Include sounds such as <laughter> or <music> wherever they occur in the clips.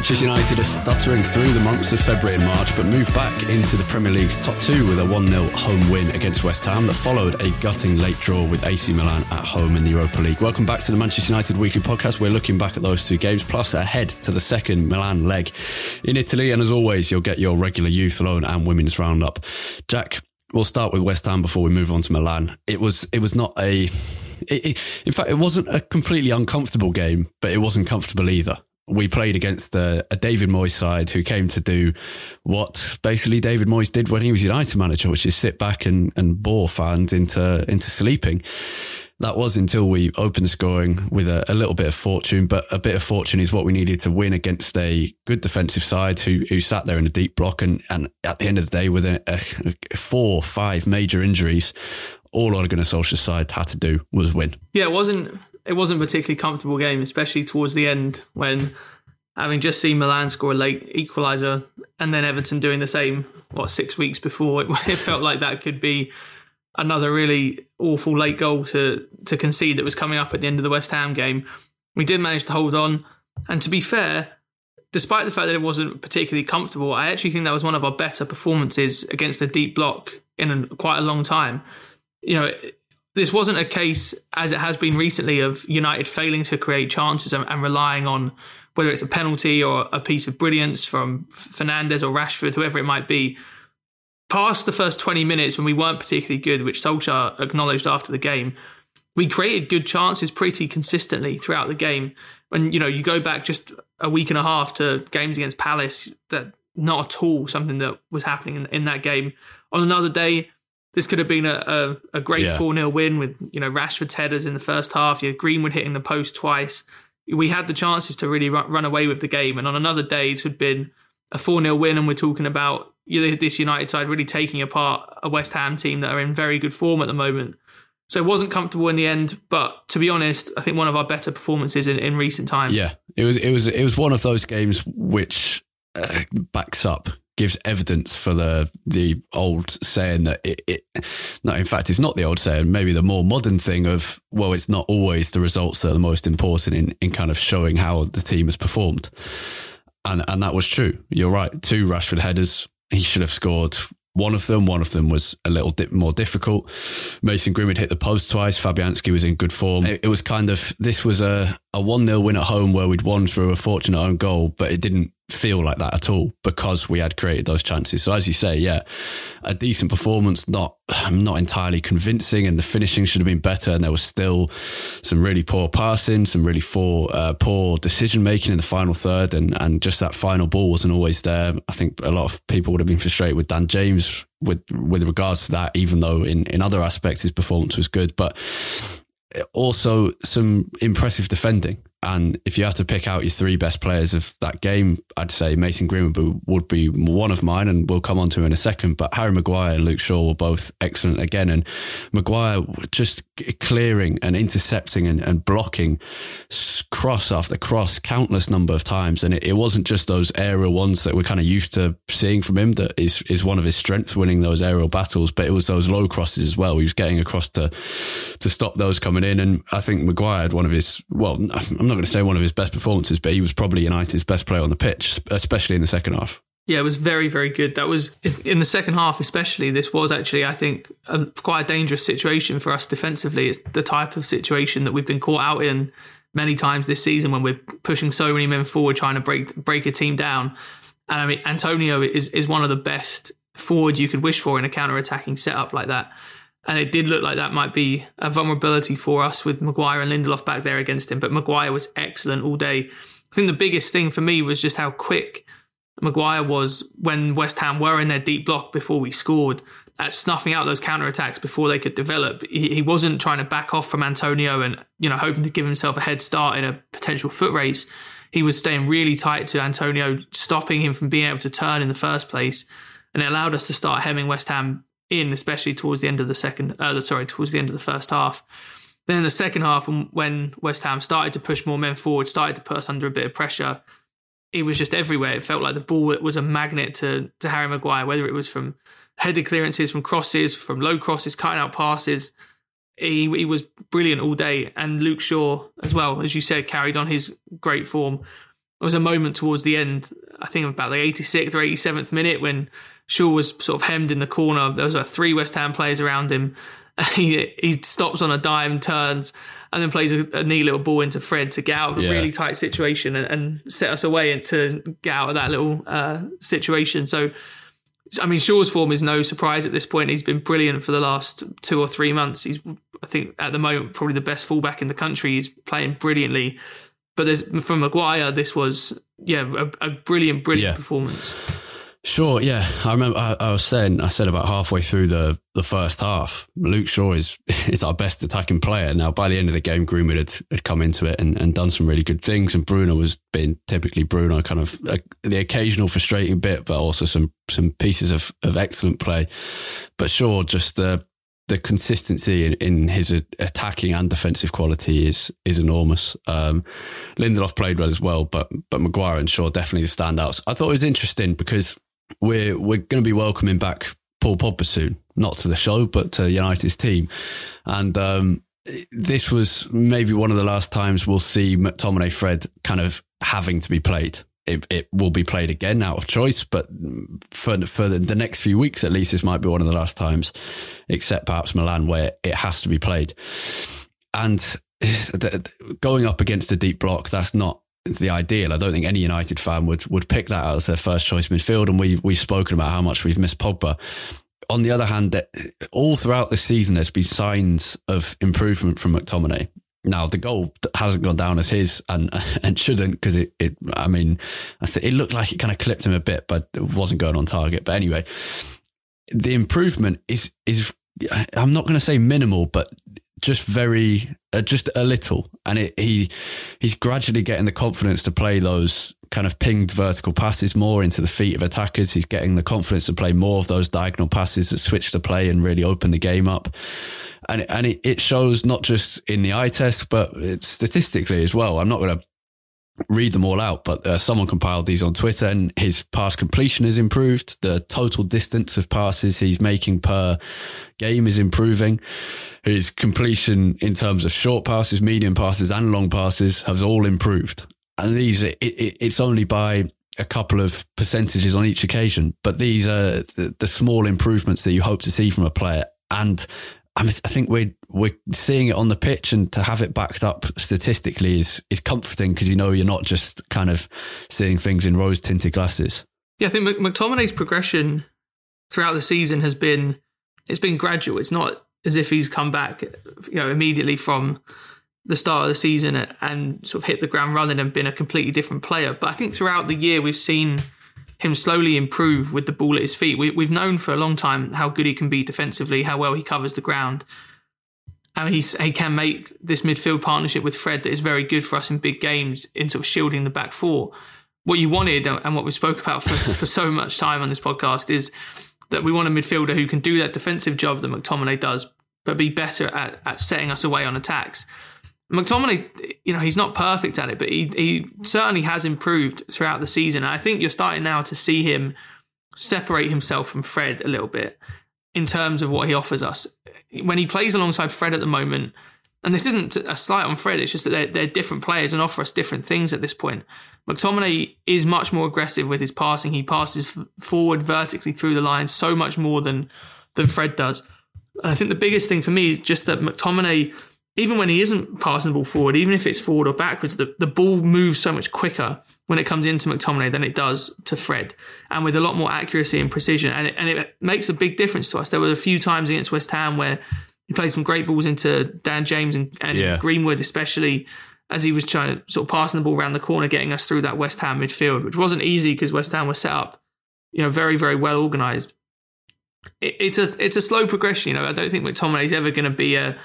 Manchester United are stuttering through the months of February and March, but moved back into the Premier League's top two with a 1 0 home win against West Ham that followed a gutting late draw with AC Milan at home in the Europa League. Welcome back to the Manchester United Weekly Podcast. We're looking back at those two games, plus ahead to the second Milan leg in Italy. And as always, you'll get your regular youth loan and women's roundup. Jack, we'll start with West Ham before we move on to Milan. It was it was not a, it, it, in fact, it wasn't a completely uncomfortable game, but it wasn't comfortable either we played against a, a, David Moyes side who came to do what basically David Moyes did when he was United manager, which is sit back and, and bore fans into, into sleeping. That was until we opened scoring with a, a, little bit of fortune, but a bit of fortune is what we needed to win against a good defensive side who, who sat there in a deep block. And, and at the end of the day, with a, a four, five major injuries, all Ole Gunnar Solskjaer's side had to do was win. Yeah, it wasn't it wasn't a particularly comfortable game, especially towards the end when having just seen Milan score a late equaliser and then Everton doing the same, what, six weeks before, it, <laughs> it felt like that could be another really awful late goal to, to concede that was coming up at the end of the West Ham game. We did manage to hold on. And to be fair, despite the fact that it wasn't particularly comfortable, I actually think that was one of our better performances against a deep block in quite a long time. You know, this wasn't a case, as it has been recently, of United failing to create chances and, and, relying on whether it's a penalty or a piece of brilliance from Fernandes or Rashford, whoever it might be. Past the first 20 minutes when we weren't particularly good, which Solskjaer acknowledged after the game, we created good chances pretty consistently throughout the game. When, you know, you go back just a week and a half to games against Palace, that not at all something that was happening in, in that game. On another day, this could have been a, a, a great 4 0 win with, you know, Rashford's headers in the first half. You had Greenwood hitting the post twice. We had the chances to really run, run away with the game. And on another day, it had been a 4 0 win. And we're talking about this United side really taking apart a West Ham team that are in very good form at the moment. So it wasn't comfortable in the end, but to be honest, I think one of our better performances in, in recent times. Yeah, it was it was it was one of those games which uh, backs up gives evidence for the the old saying that it, it no in fact it's not the old saying maybe the more modern thing of well it's not always the results that are the most important in in kind of showing how the team has performed and and that was true you're right two Rashford headers he should have scored one of them. One of them was a little bit more difficult. Mason Greenwood hit the post twice. Fabianski was in good form. It, it was kind of, this was a, a 1 0 win at home where we'd won through a fortunate own goal, but it didn't feel like that at all because we had created those chances. So as you say, yeah, a decent performance, not not entirely convincing, and the finishing should have been better. And there was still some really poor passing, some really poor uh, poor decision making in the final third, and and just that final ball wasn't always there. I think a lot of people would have been frustrated with Dan James with with regards to that, even though in in other aspects his performance was good, but also some impressive defending And if you had to pick out your three best players of that game, I'd say Mason Greenwood would be one of mine, and we'll come on to him in a second. But Harry Maguire and Luke Shaw were both excellent again. And Maguire just clearing and intercepting and, and blocking cross after cross countless number of times. And it, it wasn't just those aerial ones that we're kind of used to seeing from him that is, is one of his strengths, winning those aerial battles, but it was those low crosses as well. He was getting across to, to stop those coming in. And I think Maguire had one of his, well, I'm not going to say one of his best performances, but he was probably United's best player on the pitch, uh, especially in the second half. Yeah, it was very, very good. That was in the second half, especially. This was actually, I think, a, quite a dangerous situation for us defensively. It's the type of situation that we've been caught out in many times this season when we're pushing so many men forward, trying to break break a team down. And I mean, Antonio is is one of the best forwards you could wish for in a counter attacking setup like that. And it did look like that might be a vulnerability for us with Maguire and Lindelof back there against him. But Maguire was excellent all day. I think the biggest thing for me was just how quick Maguire was when West Ham were in their deep block before we scored at snuffing out those counter attacks before they could develop. He, he wasn't trying to back off from Antonio and you know hoping to give himself a head start in a potential foot race. He was staying really tight to Antonio, stopping him from being able to turn in the first place, and it allowed us to start hemming West Ham in, especially towards the end of the second, uh, sorry, towards the end of the first half. Then in the second half, when West Ham started to push more men forward, started to put us under a bit of pressure, it was just everywhere. It felt like the ball was a magnet to, to Harry Maguire, whether it was from headed clearances, from crosses, from low crosses, cutting out passes. He, he was brilliant all day. And Luke Shaw, as well, as you said, carried on his great form. There was a moment towards the end, I think about the 86th or 87th minute, when Shaw was sort of hemmed in the corner. There was like three West Ham players around him. <laughs> He, he stops on a dime, turns, and then plays a, a neat little ball into Fred to get out of a yeah. really tight situation and, and, set us away and to get out of that little uh, situation. So, I mean, Shaw's form is no surprise at this point. He's been brilliant for the last two or three months. He's, I think, at the moment, probably the best fullback in the country. He's playing brilliantly. But from Maguire, this was, yeah, a, a brilliant, brilliant yeah. performance. Sure, yeah. I remember I, I, was saying I said about halfway through the, the first half, Luke Shaw is <laughs> is our best attacking player. Now by the end of the game, Greenwood had, had come into it and, and done some really good things, and Bruno was being typically Bruno, kind of a, the occasional frustrating bit, but also some some pieces of, of excellent play. But Shaw just the the consistency in, in his attacking and defensive quality is is enormous. Um, Lindelof played well as well, but but Maguire and Shaw definitely the standouts. I thought it was interesting because we're we're going to be welcoming back Paul Pogba soon, not to the show, but to United's team, and um, this was maybe one of the last times we'll see McTominay Fred kind of having to be played. It, it will be played again out of choice, but for for the next few weeks at least, this might be one of the last times, except perhaps Milan, where it has to be played. And <laughs> going up against a deep block, that's not the ideal. I don't think any United fan would would pick that out as their first choice midfield. And we we've spoken about how much we've missed Pogba. On the other hand, all throughout the season, there's been signs of improvement from McTominay. Now the goal hasn't gone down as his, and <laughs> and shouldn't because it, it. I mean, I th- it looked like it kind of clipped him a bit, but it wasn't going on target. But anyway, the improvement is is. I'm not going to say minimal, but just very, uh, just a little, and it, he he's gradually getting the confidence to play those kind of pinged vertical passes more into the feet of attackers. He's getting the confidence to play more of those diagonal passes that switch the play and really open the game up. And and it, it shows not just in the eye test, but statistically as well. I'm not going to read them all out, but uh, someone compiled these on Twitter and his pass completion has improved. The total distance of passes he's making per game is improving. His completion in terms of short passes, medium passes and long passes has all improved. And these, it, it, it's only by a couple of percentages on each occasion, but these are the, the small improvements that you hope to see from a player. And I, mean, I think we're we're seeing it on the pitch, and to have it backed up statistically is is comforting because you know you're not just kind of seeing things in rose tinted glasses. Yeah, I think McTominay's progression throughout the season has been it's been gradual. It's not as if he's come back, you know, immediately from the start of the season and sort of hit the ground running and been a completely different player. But I think throughout the year we've seen him slowly improve with the ball at his feet. We, have known for a long time how good he can be defensively, how well he covers the ground. Mean, he's, he can make this midfield partnership with Fred that is very good for us in big games in sort of shielding the back four. What you wanted uh, and what we spoke about for, for so much time on this podcast is that we want a midfielder who can do that defensive job that McTominay does, but be better at, at setting us away on attacks. McTominay, you know, he's not perfect at it, but he, he certainly has improved throughout the season. I think you're starting now to see him separate himself from Fred a little bit in terms of what he offers us. When he plays alongside Fred at the moment, and this isn't a slight on Fred, it's just that they're, they're different players and offer us different things at this point. McTominay is much more aggressive with his passing. He passes forward vertically through the line so much more than, than Fred does. And I think the biggest thing for me is just that McTominay even when he isn't passing the ball forward, even if it's forward or backwards, the, the ball moves so much quicker when it comes into McTominay than it does to Fred, and with a lot more accuracy and precision. And it, and it makes a big difference to us. There were a few times against West Ham where he played some great balls into Dan James and, and yeah. Greenwood, especially as he was trying to sort of passing the ball around the corner, getting us through that West Ham midfield, which wasn't easy because West Ham was set up, you know, very, very well organised. It, it's a it's a slow progression. You know, I don't think McTominay is ever going to be a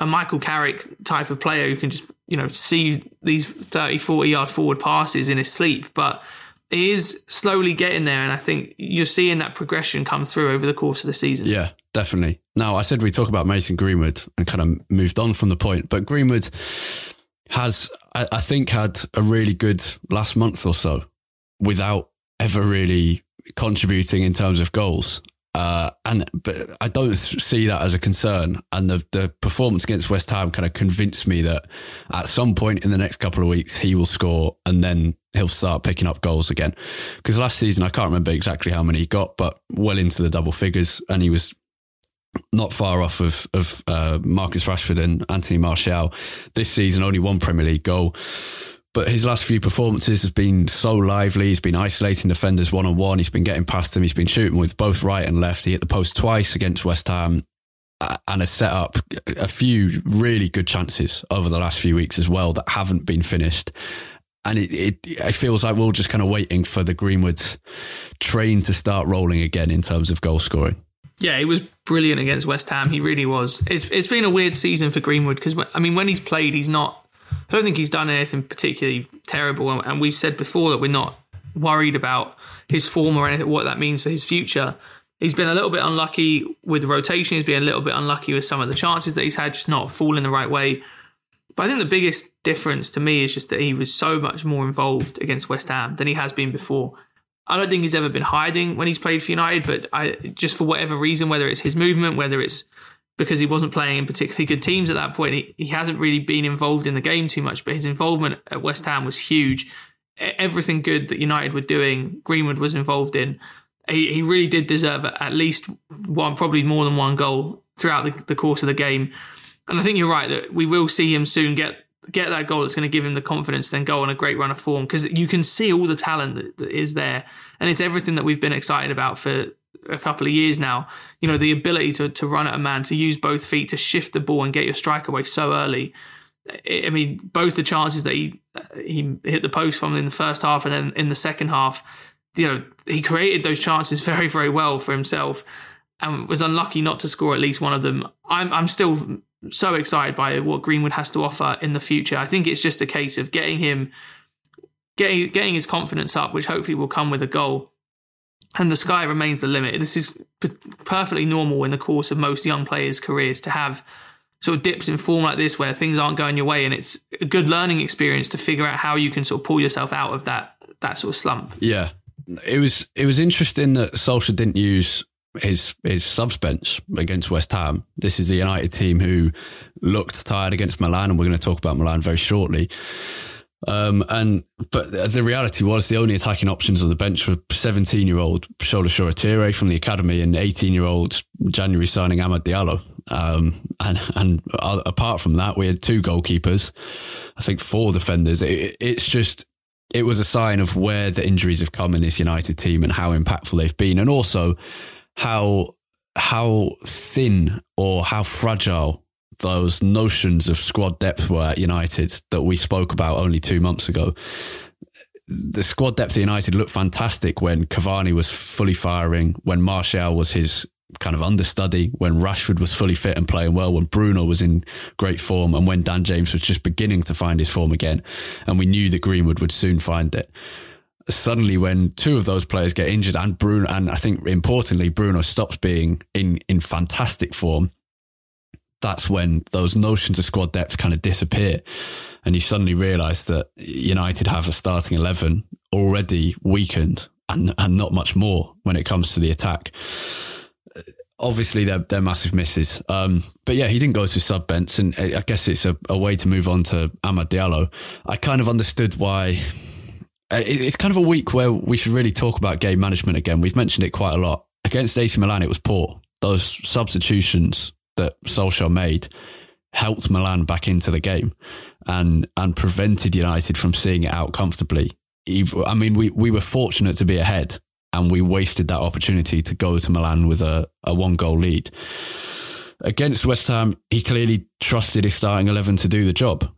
a Michael Carrick type of player who can just, you know, see these 30, 40 yard forward passes in his sleep. But he is slowly getting there. And I think you're seeing that progression come through over the course of the season. Yeah, definitely. Now, I said we talk about Mason Greenwood and kind of moved on from the point, but Greenwood has, I, I think, had a really good last month or so without ever really contributing in terms of goals. Uh, and but I don't see that as a concern. And the, the performance against West Ham kind of convinced me that at some point in the next couple of weeks he will score, and then he'll start picking up goals again. Because last season I can't remember exactly how many he got, but well into the double figures, and he was not far off of of uh, Marcus Rashford and Anthony Martial. This season, only one Premier League goal. But his last few performances has been so lively. He's been isolating defenders one on one. He's been getting past them. He's been shooting with both right and left. He hit the post twice against West Ham uh, and has set up a few really good chances over the last few weeks as well that haven't been finished. And it, it, it feels like we're just kind of waiting for the Greenwood train to start rolling again in terms of goal scoring. Yeah, he was brilliant against West Ham. He really was. It's it's been a weird season for Greenwood because I mean, when he's played, he's not I don't think he's done anything particularly terrible. And we've said before that we're not worried about his form or anything, what that means for his future. He's been a little bit unlucky with rotation. He's been a little bit unlucky with some of the chances that he's had, just not falling the right way. But I think the biggest difference to me is just that he was so much more involved against West Ham than he has been before. I don't think he's ever been hiding when he's played for United, but I just for whatever reason, whether it's his movement, whether it's because he wasn't playing in particularly good teams at that point. He, he hasn't really been involved in the game too much, but his involvement at West Ham was huge. Everything good that United were doing, Greenwood was involved in. He, he really did deserve at least one, probably more than one goal throughout the, the course of the game. And I think you're right that we will see him soon get get that goal that's going to give him the confidence, then go on a great run of form because you can see all the talent that, that is there, and it's everything that we've been excited about for a couple of years now. You know, the ability to, to run at a man, to use both feet, to shift the ball and get your strike away so early. I mean, both the chances that he he hit the post from in the first half and then in the second half, you know, he created those chances <laughs> very, very well for himself and was unlucky not to score at least one of them. I'm I'm still so excited by what Greenwood has to offer in the future. I think it's just a case of getting him getting getting his confidence up, which hopefully will come with a goal and the sky remains the limit. This is perfectly normal in the course of most young players' careers to have sort of dips in form like this where things aren't going your way, and it's a good learning experience to figure out how you can sort of pull yourself out of that that sort of slump. Yeah, it was it was interesting that Solskjaer didn't use his his subs bench against West Ham. This is a United team who looked tired against Milan, and we're going to talk about Milan very shortly. Um, and but the reality was the only attacking options on the bench were 17 year old Shola Shoretire from the academy and 18 year old January signing Amad Diallo. Um, and and apart from that, we had two goalkeepers, I think four defenders. It, it's just it was a sign of where the injuries have come in this United team and how impactful they've been, and also how how thin or how fragile those notions of squad depth were at United that we spoke about only two months ago. The squad depth at United looked fantastic when Cavani was fully firing, when Martial was his kind of understudy, when Rashford was fully fit and playing well, when Bruno was in great form, and when Dan James was just beginning to find his form again. And we knew that Greenwood would soon find it. Suddenly, when two of those players get injured, and Bruno, and I think importantly, Bruno stops being in, in fantastic form, that's when those notions of squad depth kind of disappear. And you suddenly realise that United have a starting 11 already weakened and, and not much more when it comes to the attack. Obviously, they're, they're massive misses. Um, but yeah, he didn't go to sub bench, and I guess it's a, a way to move on to Amad Diallo. I kind of understood why. It's kind of a week where we should really talk about game management again. We've mentioned it quite a lot. Against AC Milan, it was poor. Those substitutions that Solskjaer made helped Milan back into the game and and prevented United from seeing it out comfortably. I mean, we, we were fortunate to be ahead and we wasted that opportunity to go to Milan with a, a one goal lead. Against West Ham, he clearly trusted his starting 11 to do the job.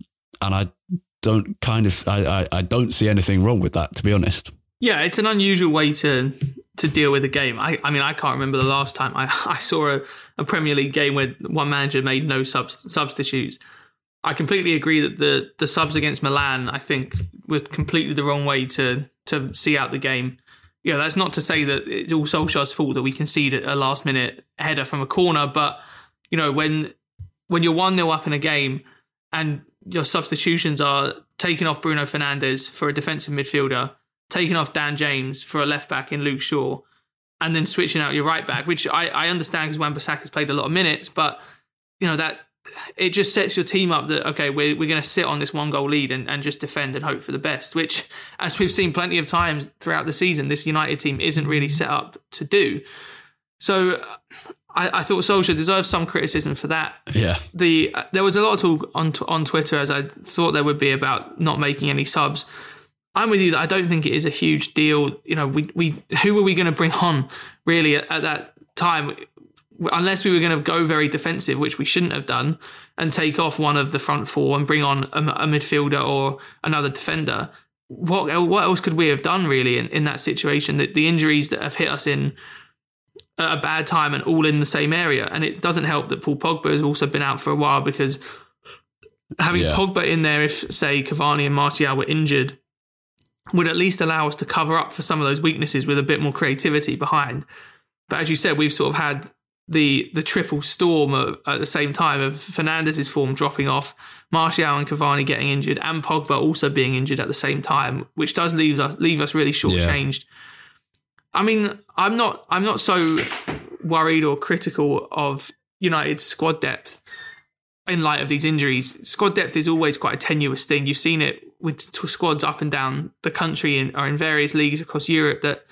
And I don't kind of, I, I, I don't see anything wrong with that, to be honest. Yeah, it's an unusual way to to deal with a game. I, I mean, I can't remember the last time I, <laughs> I saw a, a Premier League game where one manager made no subs, substitutes. I completely agree that the the subs against Milan, I think, was completely the wrong way to to see out the game. Yeah, that's not to say that it's all Solskjaer's fault that we conceded a last minute header from a corner, but you know when when you're one 0 up in a game and your substitutions are taking off Bruno Fernandes for a defensive midfielder taking off Dan James for a left back in Luke Shaw, and then switching out your right back, which I, I understand because Wan-Bissaka's played a lot of minutes, but you know that it just sets your team up that okay, we're we're going to sit on this one goal lead and, and just defend and hope for the best, which as we've seen plenty of times throughout the season, this United team isn't really set up to do. So I, I, thought Solskjaer deserves some criticism for that. Yeah. The uh, there was a lot of talk on on Twitter as I thought there would be about not making any subs. I'm with you that I don't think it is a huge deal. You know, we, we who were we going to bring on really at, at that time? Unless we were going to go very defensive, which we shouldn't have done, and take off one of the front four and bring on a, a midfielder or another defender. What what else could we have done really in, in that situation? The, the injuries that have hit us in a bad time and all in the same area, and it doesn't help that Paul Pogba has also been out for a while because having yeah. Pogba in there, if say Cavani and Martial were injured, would at least allow us to cover up for some of those weaknesses with a bit more creativity behind. But as you said, we've sort of had the the triple storm at, the same time of Fernandes's form dropping off, Martial and Cavani getting injured, and Pogba also being injured at the same time, which does leave us leave us really shortchanged. Yeah. I mean, I'm not I'm not so worried or critical of United's squad depth in light of these injuries. Squad depth is always quite a tenuous thing. You've seen it with squads up and down the country and or in various leagues across Europe that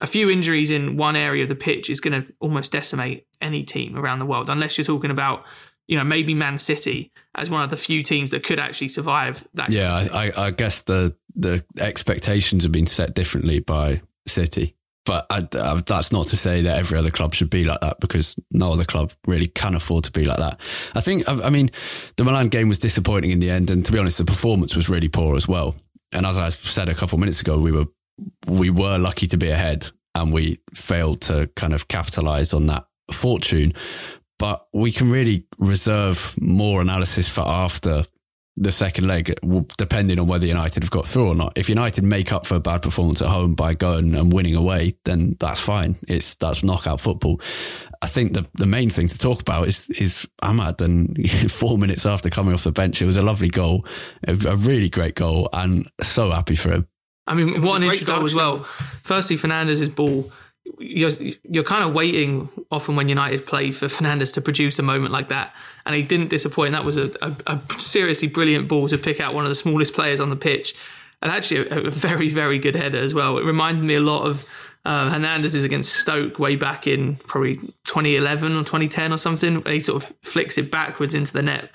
a few injuries in one area of the pitch is going to almost decimate any team around the world, unless you're talking about, you know, maybe Man City as one of the few teams that could actually survive that. Yeah, I, I guess the the expectations have been set differently by City. But I, I, that's not to say that every other club should be like that because no other club really can afford to be like that. I think, I, I mean, the Milan game was disappointing in the end. And to be honest, the performance was really poor as well. And as I said a couple of minutes ago, we were, we were lucky to be ahead and we failed to kind of capitalize on that fortune. But we can really reserve more analysis for after the second leg, depending on whether United have got through or not. If United make up for a bad performance at home by going and winning away, then that's fine. It's that's knockout football. I think the the main thing to talk about is is Amad. And <laughs> four minutes after coming off the bench, it was a lovely goal, a, a really great goal, and so happy for him. I mean, what an introduction as well. Firstly, Fernandes's ball you're you're kind of waiting often when United play for Fernandes to produce a moment like that, and he didn't disappoint. That was a, a, a seriously brilliant ball to pick out one of the smallest players on the pitch, and actually a, a very very good header as well. It reminded me a lot of uh, Hernandez's against Stoke way back in probably 2011 or 2010 or something. He sort of flicks it backwards into the net.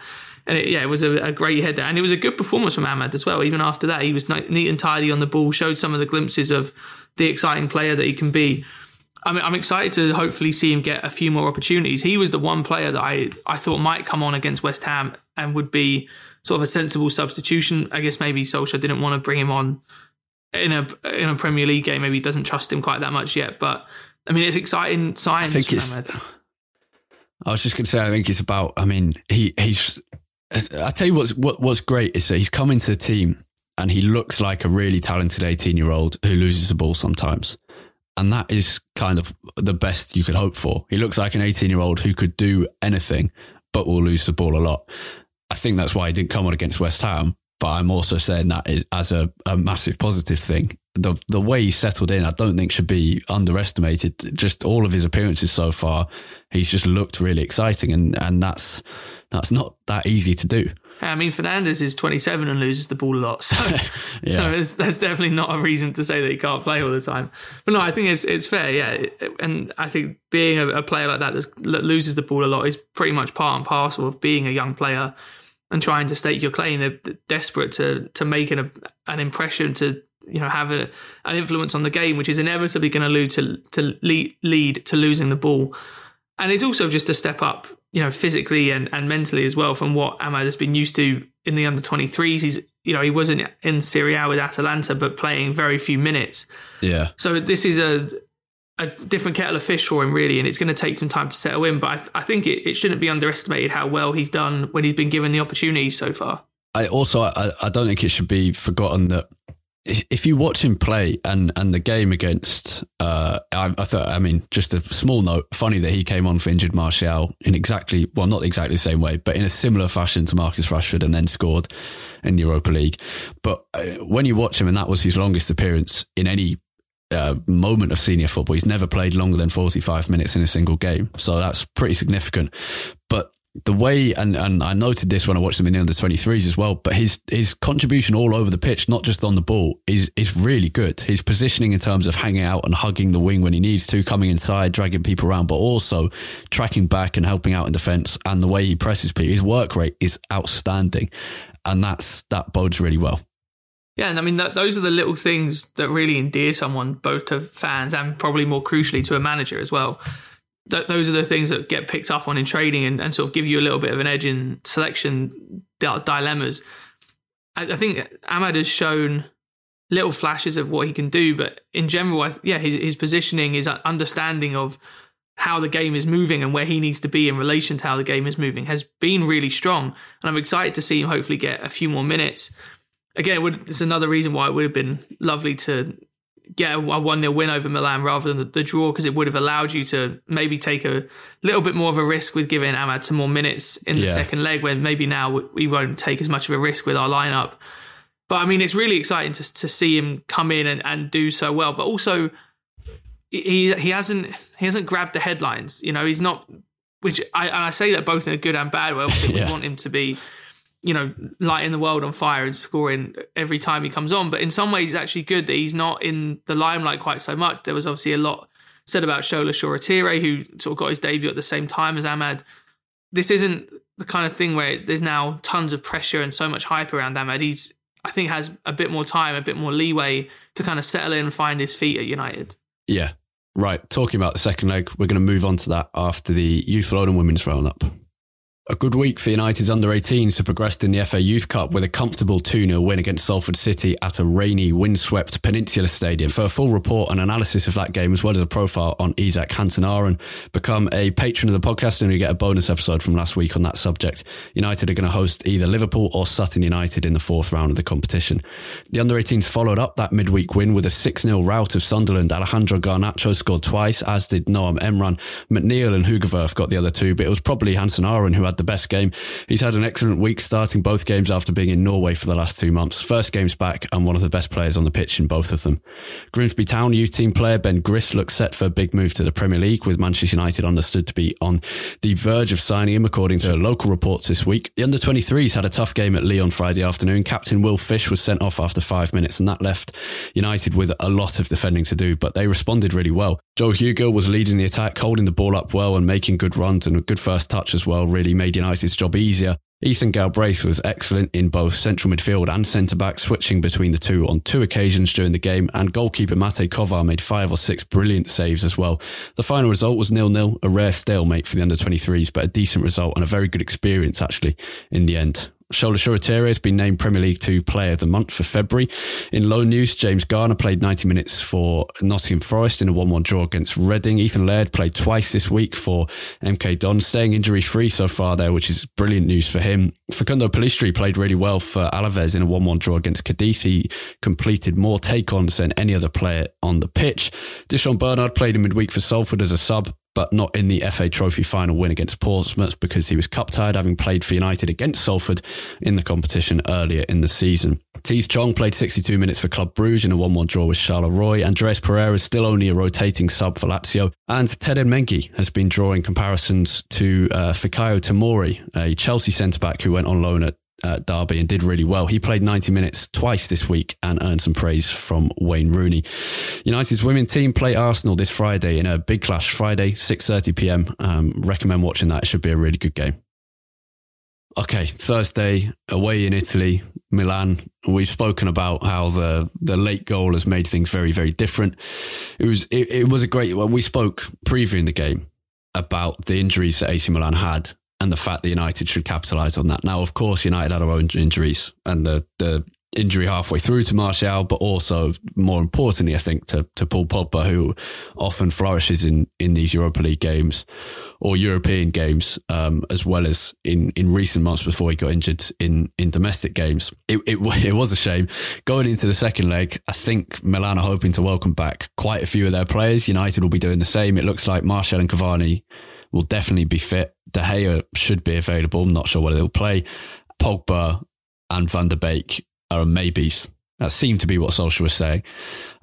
And it, yeah, it was a, a, great header, and it was a good performance from Amad as well. Even after that, he was neat and tidy on the ball, showed some of the glimpses of the exciting player that he can be. I mean, I'm excited to hopefully see him get a few more opportunities. He was the one player that I, I thought might come on against West Ham and would be sort of a sensible substitution. I guess maybe Solskjaer didn't want to bring him on in a in a Premier League game. Maybe he doesn't trust him quite that much yet. But I mean, it's exciting signs. I think it's. I was just going to say, I think it's about. I mean, he he's. I tell you what's what, what's great is that he's come into the team and he looks like a really talented eighteen year old who loses the ball sometimes, and that is kind of the best you could hope for. He looks like an eighteen year old who could do anything, but will lose the ball a lot. I think that's why he didn't come on against West Ham. But I'm also saying that is as a, a massive positive thing. The the way he settled in, I don't think should be underestimated. Just all of his appearances so far, he's just looked really exciting, and and that's that's not that easy to do. I mean, Fernandes is 27 and loses the ball a lot, <laughs> so <laughs> Yeah. so it's, that's definitely not a reason to say that he can't play all the time. But no, I think it's it's fair, yeah. And I think being a, a player like that that loses the ball a lot is pretty much part and parcel of being a young player and trying to stake your claim. They're they're desperate to to make an an impression to you know have a, an influence on the game, which is inevitably going to lead to to lead, lead to losing the ball. And it's also just a step up, you know, physically and, and mentally as well from what Amad has been used to in the under 23s. He's, you know, he wasn't in Serie A with Atalanta, but playing very few minutes. Yeah, So this is a a different kettle of fish for him, really, and it's going to take some time to settle in. But I, I think it, it shouldn't be underestimated how well he's done when he's been given the opportunity so far. I also I, I don't think it should be forgotten that if if you watch him play and and the game against uh I, I thought I mean just a small note funny that he came on for injured Martial in exactly well not exactly the same way but in a similar fashion to Marcus Rashford and then scored in the Europa League but uh, when you watch him and that was his longest appearance in any uh, moment of senior football. He's never played longer than 45 minutes in a single game. So that's pretty significant. But the way, and, and I noted this when I watched him in the under 23s as well, but his, his contribution all over the pitch, not just on the ball, is, is really good. His positioning in terms of hanging out and hugging the wing when he needs to, coming inside, dragging people around, but also tracking back and helping out in defence and the way he presses people. His work rate is outstanding. And that's, that bodes really well. Yeah, and I mean that, those are the little things that really endear someone both to fans and probably more crucially to a manager as well. Th- those are the things that get picked up on in trading and, and sort of give you a little bit of an edge in selection di- dilemmas. I, I think Amad has shown little flashes of what he can do, but in general, I, yeah, his, his positioning, his understanding of how the game is moving and where he needs to be in relation to how the game is moving has been really strong. And I'm excited to see him hopefully get a few more minutes again, it would, it's another reason why it would have been lovely to get a 1 0 win over Milan rather than the, the draw, because it would have allowed you to maybe take a little bit more of a risk with giving Amad some more minutes in the Yeah. second leg, when maybe now we- won't take as much of a risk with our lineup. But I mean, it's really exciting to, to see him come in and, and do so well. But also, he he hasn't he hasn't grabbed the headlines. You know, he's not. Which I and I say that both in a good and bad way. Obviously, <laughs> Yeah. we want him to be you know, lighting the world on fire and scoring every time he comes on. But in some ways, it's actually good that he's not in the limelight quite so much. There was obviously a lot said about Shola Shoretire, who sort of got his debut at the same time as Amad. This isn't the kind of thing where there's now tons of pressure and so much hype around Amad. He's, I think, has a bit more time, a bit more leeway to kind of settle in and find his feet at United. Yeah. Right. Talking about the second leg, we're going to move on to that after the Youth Load and Women's Roundup. A good week for United's under 18s who progressed in the FA Youth Cup with a comfortable 2 0 win against Salford City at a rainy, windswept Peninsula Stadium. For a full report and analysis of that game, as well as a profile on Isak Hansen-Aarøen, become a patron of the podcast and you get a bonus episode from last week on that subject. United are going to host either Liverpool or Sutton United in the fourth round of the competition. The under 18s followed up that midweek win with a 6 0 rout of Sunderland. Alejandro Garnacho scored twice, as did Noam Emeran. McNeill and Hoogewerf got the other two, but it was probably Hansen Aron who had the best game. He's had an excellent week starting both games after being in Norway for the last two months. First game's back and one of the best players on the pitch in both of them. Grimsby Town youth team player Ben Griss looks set for a big move to the Premier League with Manchester United understood to be on the verge of signing him according to local reports this week. The under 23s had a tough game at Lyon Friday afternoon. Captain Will Fish was sent off after five minutes and that left United with a lot of defending to do, but they responded really well. Joe Hugill was leading the attack, holding the ball up well and making good runs and a good first touch as well really made United's job easier. Ethan Galbraith was excellent in both central midfield and centre back, switching between the two on two occasions during the game, and goalkeeper Mate Kovar made five or six brilliant saves as well. The final result was nil-nil, a rare stalemate for the under 23s, but a decent result and a very good experience actually in the end. Shola Shoretire has been named Premier League 2 Player of the Month for February. In low news, James Garner played 90 minutes for Nottingham Forest in a 1 1 draw against Reading. Ethan Laird played twice this week for MK Don, staying injury free so far there, which is brilliant news for him. Facundo Pellistri played really well for Alaves in a 1 1 draw against Cadiz. He completed more take ons than any other player on the pitch. Di'Shon Bernard played in midweek for Salford as a sub but not in the FA Trophy final win against Portsmouth because he was cup tired, having played for United against Salford in the competition earlier in the season. Tahith Chong played 62 minutes for Club Bruges in a 1 1 draw with Charleroi. Andreas Pereira is still only a rotating sub for Lazio. And Teden Mengi has been drawing comparisons to uh, Fikayo Tomori, a Chelsea centre back who went on loan at at Derby and did really well. He played 90 minutes twice this week and earned some praise from Wayne Rooney. United's women team play Arsenal this Friday in a big clash. Friday, 6:30 p.m. Um, recommend watching that. It should be a really good game. Okay, Thursday away in Italy, Milan. We've spoken about how the the late goal has made things very very different. It was it, it was a great. Well, we spoke previewing the game about the injuries that AC Milan had and the fact that United should capitalise on that. Now, of course, United had our own injuries and the, the injury halfway through to Martial, but also more importantly, I think to, to Paul Pogba, who often flourishes in, in these Europa League games or European games, um, as well as in, in recent months before he got injured in, in domestic games. It, it, <laughs> it was a shame. Going into the second leg, I think Milan are hoping to welcome back quite a few of their players. United will be doing the same. It looks like Martial and Cavani will definitely be fit. De Gea should be available. I'm not sure whether they'll play. Pogba and Van der Beek are maybes. That seemed to be what Solskjaer was saying.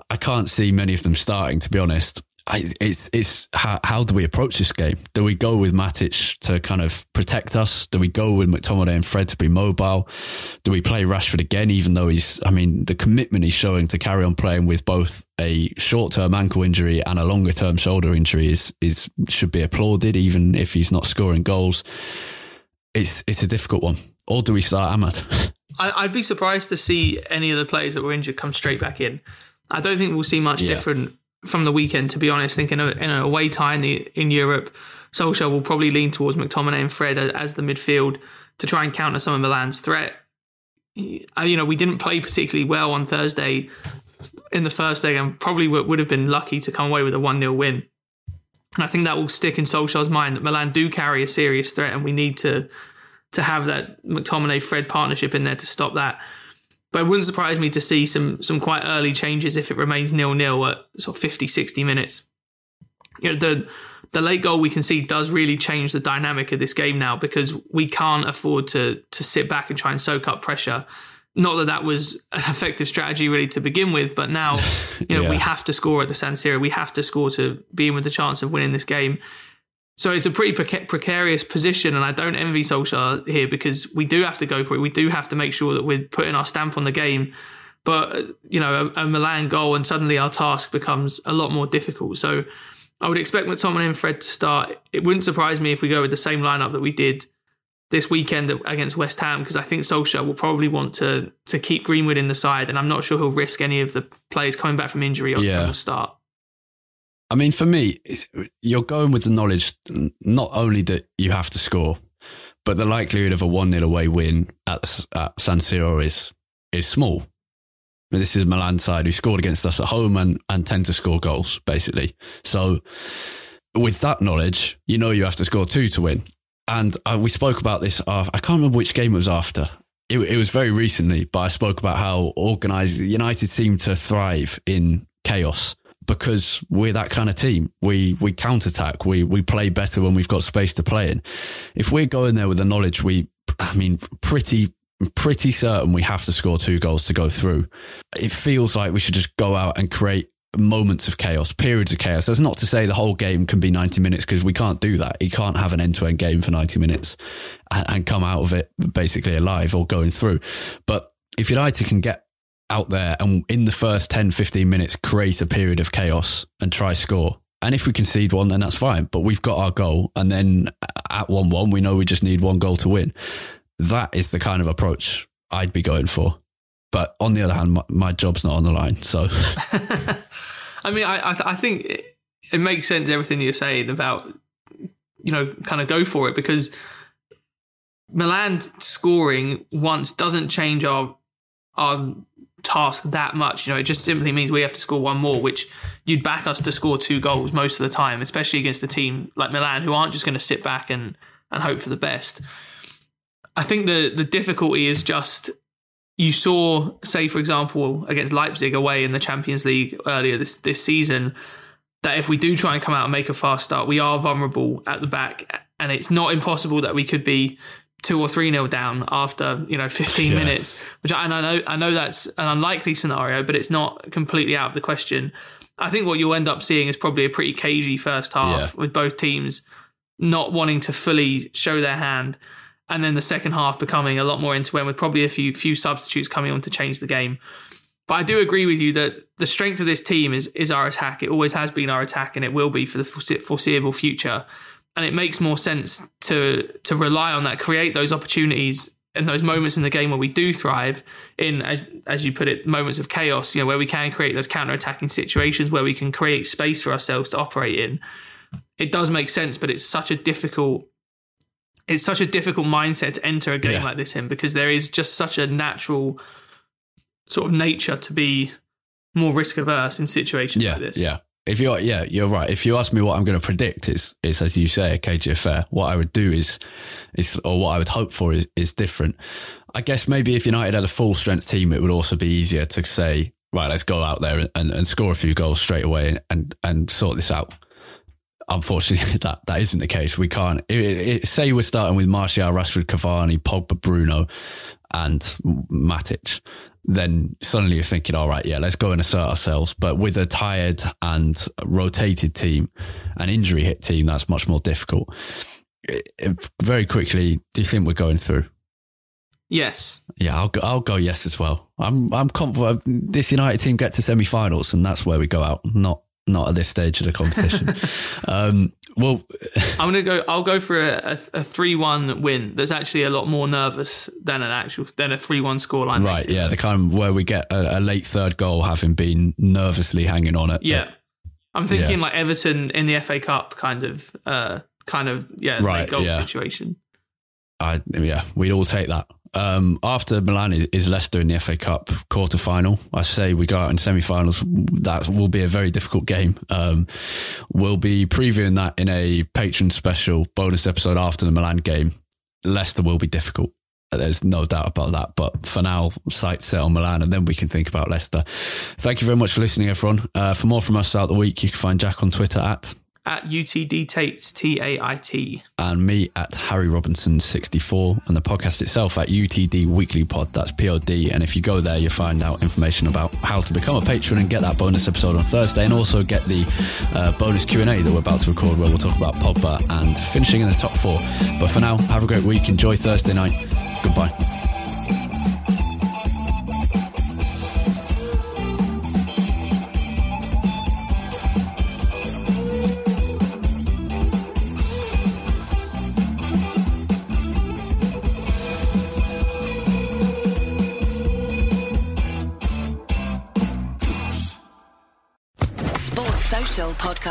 I can't see many of them starting, to be honest. I, it's it's how, how do we approach this game? Do we go with Matic to kind of protect us? Do we go with McTominay and Fred to be mobile? Do we play Rashford again, even though he's, I mean, the commitment he's showing to carry on playing with both a short term ankle injury and a longer term shoulder injury is, is, should be applauded, even if he's not scoring goals. It's, it's a difficult one. Or do we start Amad? <laughs> I'd be surprised to see any of the players that were injured come straight back in. I don't think we'll see much yeah. different from the weekend, to be honest. Thinking in a away tie in, the, in Europe, Solskjaer will probably lean towards McTominay and Fred as the midfield to try and counter some of Milan's threat. Uh, you know, we didn't play particularly well on Thursday in the first leg and probably would have been lucky to come away with a 1 0 win. And I think that will stick in Solskjaer's mind that Milan do carry a serious threat and we need to to have that McTominay Fred partnership in there to stop that. But it wouldn't surprise me to see some some quite early changes if it remains nil nil at sort of 50, 60 minutes. You know, the the late goal we can see does really change the dynamic of this game now because we can't afford to to sit back and try and soak up pressure. Not that that was an <laughs> effective strategy really to begin with, but now <laughs> you know yeah. we have to score at the San Siro. We have to score to be in with the chance of winning this game. So it's a pretty precarious position, and I don't envy Solskjaer here because we do have to go for it. We do have to make sure that we're putting our stamp on the game. But you know, a, a Milan goal, and suddenly our task becomes a lot more difficult. So I would expect McTominay and Fred to start. It wouldn't surprise me if we go with the same lineup that we did this weekend against West Ham because I think Solskjaer will probably want to to keep Greenwood in the side, and I'm not sure he'll risk any of the players coming back from injury yeah. from the start. I mean, for me, you're going with the knowledge not only that you have to score, but the likelihood of a 1 0 away win at, at San Siro is, is small. This is Milan side who scored against us at home and, and tend to score goals, basically. So, with that knowledge, you know you have to score two to win. And uh, we spoke about this. Uh, I can't remember which game it was after. It, it was very recently, but I spoke about how organised United seem to thrive in chaos because we're that kind of team. We we counterattack. We we play better when we've got space to play in. If we're going there with the knowledge, we I mean pretty pretty certain we have to score two goals to go through. It feels like we should just go out and create moments of chaos, periods of chaos. That's not to say the whole game can be 90 minutes because we can't do that. You can't have an end to end game for 90 minutes and, and come out of it basically alive or going through. But if United can get out there and in the first 10, 15 minutes create a period of chaos and try score. And if we concede one, then that's fine. But we've got our goal. And then at 1 1, we know we just need one goal to win. That is the kind of approach I'd be going for. But on the other hand, my, my job's not on the line. So. <laughs> I mean, I, I think it, it makes sense, everything you're saying about, you know, kind of go for it because Milan scoring once doesn't change our our task that much. You know, it just simply means we have to score one more, which you'd back us to score two goals most of the time, especially against a team like Milan who aren't just going to sit back and and hope for the best. I think the the difficulty is just you saw, say for example, against Leipzig away in the Champions League earlier this this season, that if we do try and come out and make a fast start, we are vulnerable at the back, and it's not impossible that we could be two or three nil down after you know 15 Yeah. minutes which I, and I know I know that's an unlikely scenario but it's not completely out of the question I think what you'll end up seeing is probably a pretty cagey first half Yeah. with both teams not wanting to fully show their hand and then the second half becoming a lot more into it with probably a few few substitutes coming on to change the game but I do agree with you that the strength of this team is is our attack. It always has been our attack, and it will be for the foreseeable future. And it makes more sense to to rely on that, create those opportunities and those moments in the game where we do thrive in, as, as you put it, moments of chaos. You know, where we can create those counter attacking situations, where we can create space for ourselves to operate in. It does make sense, but it's such a difficult. It's such a difficult mindset to enter a game Yeah. like this in because there is just such a natural sort of nature to be more risk averse in situations Yeah, like this. yeah. If you're, yeah, you're right. If you ask me what I'm going to predict, it's, it's as you say, a cagey affair. What I would do is, is, or what I would hope for is, is different. I guess maybe if United had a full strength team, it would also be easier to say, right, let's go out there and, and score a few goals straight away and, and sort this out. Unfortunately, <laughs> that, that isn't the case. We can't. It, it, say we're starting with Martial, Rashford, Cavani, Pogba, Bruno, and Matic. Then suddenly you're thinking, all right, yeah, let's go and assert ourselves. But with a tired and rotated team, an injury hit team, that's much more difficult. Very quickly, do you think we're going through? Yes. Yeah, I'll go, I'll go yes as well. I'm I'm confident this United team get to semi-finals and that's where we go out. Not not at this stage of the competition. <laughs> um, well, I'm gonna go. I'll go for a, a, three-one win. That's actually a lot more nervous than an actual than a three-one scoreline. right, yeah, the kind where we get a, a late third goal, having been nervously hanging on it. yeah. I'm thinking Yeah. like Everton in the FA Cup kind of, uh, kind of yeah, Right, late goal yeah. situation. I, yeah, we'd all take that. Um, after Milan is, Leicester in the FA Cup quarter final. I say we go out in semi finals. That will be a very difficult game. Um, we'll be previewing that in a Patreon special bonus episode after the Milan game. Leicester will be difficult. There's no doubt about that. But for now, sight set on Milan, and then we can think about Leicester. Thank you very much for listening, everyone. Uh, for more from us throughout the week, you can find Jack on Twitter at At UTD Tait T A I T. and me at Harry Robinson 64 and the podcast itself at UTD Weekly Pod. That's POD. And if you go there, you'll find out information about how to become a patron and get that bonus episode on Thursday and also get the uh, bonus Q&A that we're about to record where we'll talk about Pogba and finishing in the top four. But for now, have a great week. Enjoy Thursday night. Goodbye.